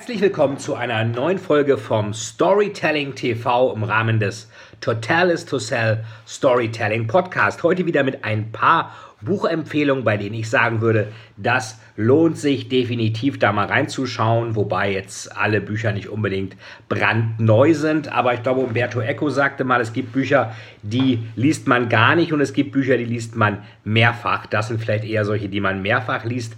Herzlich willkommen zu einer neuen Folge vom Storytelling TV im Rahmen des Total is to Sell Storytelling Podcast. Heute wieder mit ein paar Buchempfehlungen, bei denen ich sagen würde, das lohnt sich definitiv da mal reinzuschauen, wobei jetzt alle Bücher nicht unbedingt brandneu sind, aber ich glaube, Umberto Eco sagte mal, es gibt Bücher, die liest man gar nicht und es gibt Bücher, die liest man mehrfach. Das sind vielleicht eher solche, die man mehrfach liest.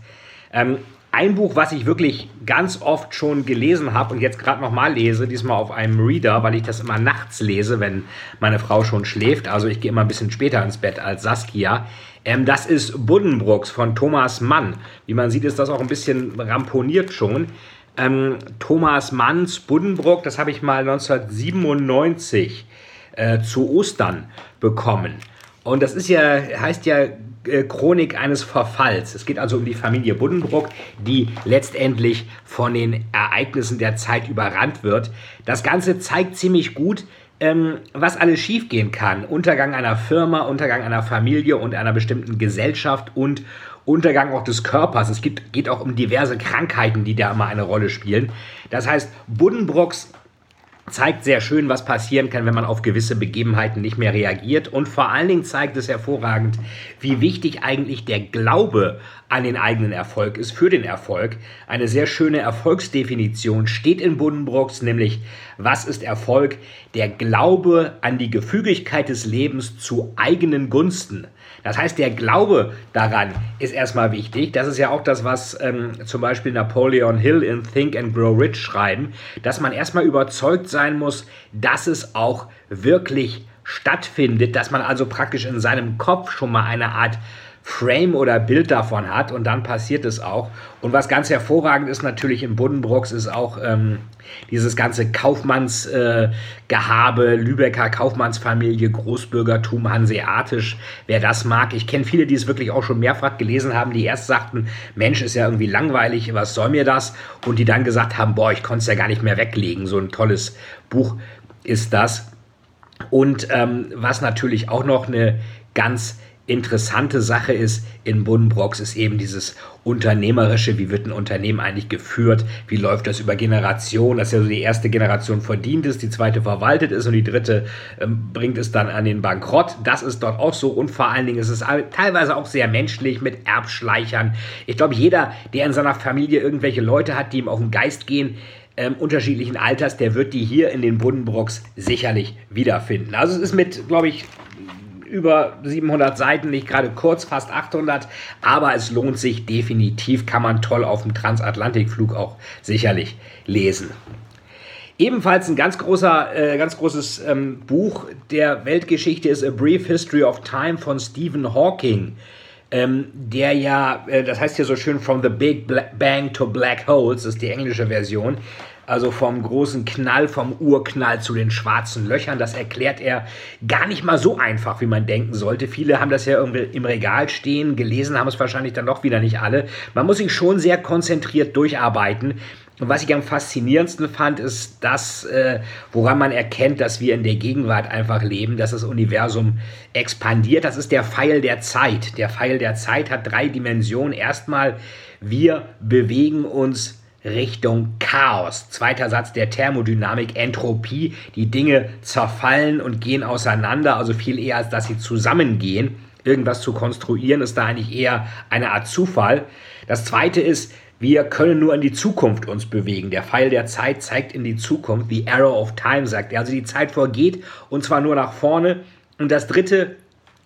Ähm, ein Buch, was ich wirklich ganz oft schon gelesen habe und jetzt gerade nochmal lese, diesmal auf einem Reader, weil ich das immer nachts lese, wenn meine Frau schon schläft. Also ich gehe immer ein bisschen später ins Bett als Saskia. Ähm, das ist Buddenbrooks von Thomas Mann. Wie man sieht, ist das auch ein bisschen ramponiert schon. Ähm, Thomas Manns Buddenbrook, das habe ich mal 1997 äh, zu Ostern bekommen. Und das ist ja, heißt ja Chronik eines Verfalls. Es geht also um die Familie Buddenbrook, die letztendlich von den Ereignissen der Zeit überrannt wird. Das Ganze zeigt ziemlich gut, ähm, was alles schiefgehen kann. Untergang einer Firma, Untergang einer Familie und einer bestimmten Gesellschaft und Untergang auch des Körpers. Es geht auch um diverse Krankheiten, die da immer eine Rolle spielen. Das heißt, Buddenbrooks zeigt sehr schön, was passieren kann, wenn man auf gewisse Begebenheiten nicht mehr reagiert. Und vor allen Dingen zeigt es hervorragend, wie wichtig eigentlich der Glaube an den eigenen Erfolg ist für den Erfolg. Eine sehr schöne Erfolgsdefinition steht in Buddenbrooks, nämlich was ist Erfolg? Der Glaube an die Gefügigkeit des Lebens zu eigenen Gunsten. Das heißt, der Glaube daran ist erstmal wichtig. Das ist ja auch das, was ähm, zum Beispiel Napoleon Hill in Think and Grow Rich schreiben, dass man erstmal überzeugt sein muss, dass es auch wirklich stattfindet, dass man also praktisch in seinem Kopf schon mal eine Art Frame oder Bild davon hat und dann passiert es auch. Und was ganz hervorragend ist natürlich in Buddenbrooks ist auch ähm, dieses ganze Kaufmannsgehabe, äh, Lübecker Kaufmannsfamilie, Großbürgertum, hanseatisch. Wer das mag, ich kenne viele, die es wirklich auch schon mehrfach gelesen haben, die erst sagten, Mensch, ist ja irgendwie langweilig, was soll mir das? Und die dann gesagt haben, boah, ich konnte es ja gar nicht mehr weglegen. So ein tolles Buch ist das. Und ähm, was natürlich auch noch eine ganz interessante Sache ist in Buddenbrooks, ist eben dieses Unternehmerische. Wie wird ein Unternehmen eigentlich geführt? Wie läuft das über Generationen? Dass ja so die erste Generation verdient ist, die zweite verwaltet ist und die dritte ähm, bringt es dann an den Bankrott. Das ist dort auch so und vor allen Dingen ist es teilweise auch sehr menschlich mit Erbschleichern. Ich glaube, jeder, der in seiner Familie irgendwelche Leute hat, die ihm auf den Geist gehen, ähm, unterschiedlichen Alters, der wird die hier in den Buddenbrooks sicherlich wiederfinden. Also es ist mit, glaube ich, über 700 Seiten, nicht gerade kurz, fast 800, aber es lohnt sich definitiv, kann man toll auf dem Transatlantikflug auch sicherlich lesen. Ebenfalls ein ganz, großer, äh, ganz großes ähm, Buch der Weltgeschichte ist A Brief History of Time von Stephen Hawking, ähm, der ja, äh, das heißt ja so schön, From the Big Bang to Black Holes, ist die englische Version. Also vom großen Knall, vom Urknall zu den schwarzen Löchern. Das erklärt er gar nicht mal so einfach, wie man denken sollte. Viele haben das ja irgendwie im Regal stehen, gelesen haben es wahrscheinlich dann doch wieder nicht alle. Man muss sich schon sehr konzentriert durcharbeiten. Und was ich am faszinierendsten fand, ist das, äh, woran man erkennt, dass wir in der Gegenwart einfach leben, dass das Universum expandiert. Das ist der Pfeil der Zeit. Der Pfeil der Zeit hat drei Dimensionen. Erstmal, wir bewegen uns Richtung Chaos. Zweiter Satz der Thermodynamik, Entropie. Die Dinge zerfallen und gehen auseinander, also viel eher, als dass sie zusammengehen. Irgendwas zu konstruieren ist da eigentlich eher eine Art Zufall. Das zweite ist, wir können nur in die Zukunft uns bewegen. Der Pfeil der Zeit zeigt in die Zukunft, wie Arrow of Time sagt. Also die Zeit vorgeht und zwar nur nach vorne. Und das dritte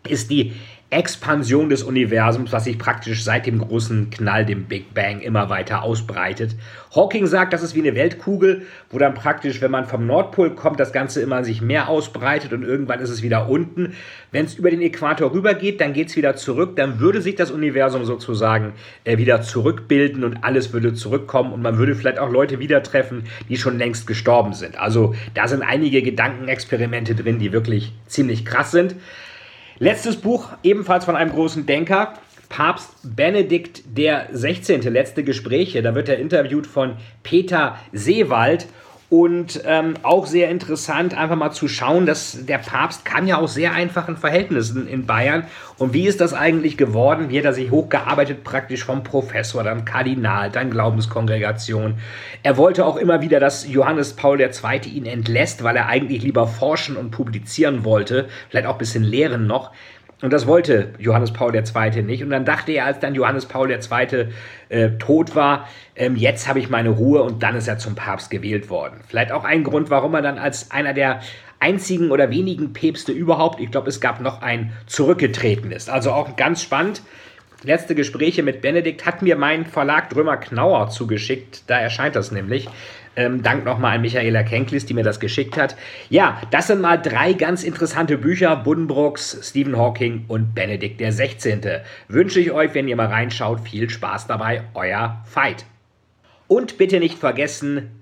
ist die Expansion des Universums, was sich praktisch seit dem großen Knall, dem Big Bang, immer weiter ausbreitet. Hawking sagt, das ist wie eine Weltkugel, wo dann praktisch, wenn man vom Nordpol kommt, das Ganze immer sich mehr ausbreitet und irgendwann ist es wieder unten. Wenn es über den Äquator rübergeht, dann geht es wieder zurück, dann würde sich das Universum sozusagen äh, wieder zurückbilden und alles würde zurückkommen und man würde vielleicht auch Leute wieder treffen, die schon längst gestorben sind. Also da sind einige Gedankenexperimente drin, die wirklich ziemlich krass sind. Letztes Buch, ebenfalls von einem großen Denker, Papst Benedikt 16. Letzte Gespräche. Da wird er interviewt von Peter Seewald und ähm, auch sehr interessant, einfach mal zu schauen, dass der Papst kam ja aus sehr einfachen Verhältnissen in Bayern. Und wie ist das eigentlich geworden? Wie hat er sich hochgearbeitet, praktisch vom Professor, dann Kardinal, dann Glaubenskongregation. Er wollte auch immer wieder, dass Johannes Paul II. ihn entlässt, weil er eigentlich lieber forschen und publizieren wollte, vielleicht auch ein bisschen lehren noch. Und das wollte Johannes Paul II. nicht. Und dann dachte er, als dann Johannes Paul II. Äh, tot war, ähm, jetzt habe ich meine Ruhe und dann ist er zum Papst gewählt worden. Vielleicht auch ein Grund, warum er dann als einer der einzigen oder wenigen Päpste überhaupt, ich glaube, es gab noch ein zurückgetreten ist. Also auch ganz spannend. Letzte Gespräche mit Benedikt hat mir mein Verlag Drömer Knauer zugeschickt. Da erscheint das nämlich. Ähm, Dank nochmal an Michaela Kenklis, die mir das geschickt hat. Ja, das sind mal drei ganz interessante Bücher. Buddenbrooks, Stephen Hawking und Benedikt der 16. Wünsche ich euch, wenn ihr mal reinschaut, viel Spaß dabei. Euer Fight. Und bitte nicht vergessen,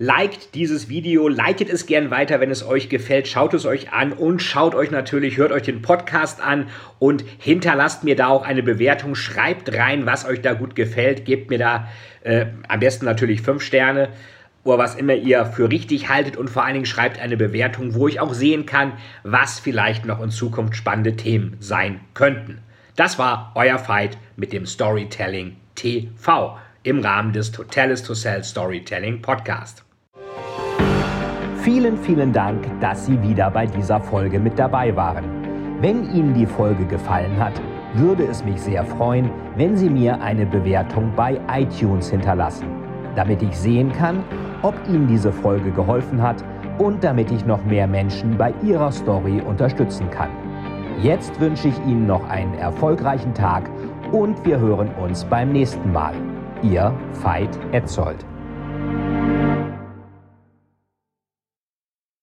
Liked dieses Video, leitet es gern weiter, wenn es euch gefällt, schaut es euch an und schaut euch natürlich, hört euch den Podcast an und hinterlasst mir da auch eine Bewertung, schreibt rein, was euch da gut gefällt, gebt mir da äh, am besten natürlich fünf Sterne oder was immer ihr für richtig haltet und vor allen Dingen schreibt eine Bewertung, wo ich auch sehen kann, was vielleicht noch in Zukunft spannende Themen sein könnten. Das war euer Fight mit dem Storytelling TV im Rahmen des Totalis to Sell Storytelling Podcast. Vielen, vielen Dank, dass Sie wieder bei dieser Folge mit dabei waren. Wenn Ihnen die Folge gefallen hat, würde es mich sehr freuen, wenn Sie mir eine Bewertung bei iTunes hinterlassen, damit ich sehen kann, ob Ihnen diese Folge geholfen hat und damit ich noch mehr Menschen bei ihrer Story unterstützen kann. Jetzt wünsche ich Ihnen noch einen erfolgreichen Tag und wir hören uns beim nächsten Mal. Ihr Veit Etzold.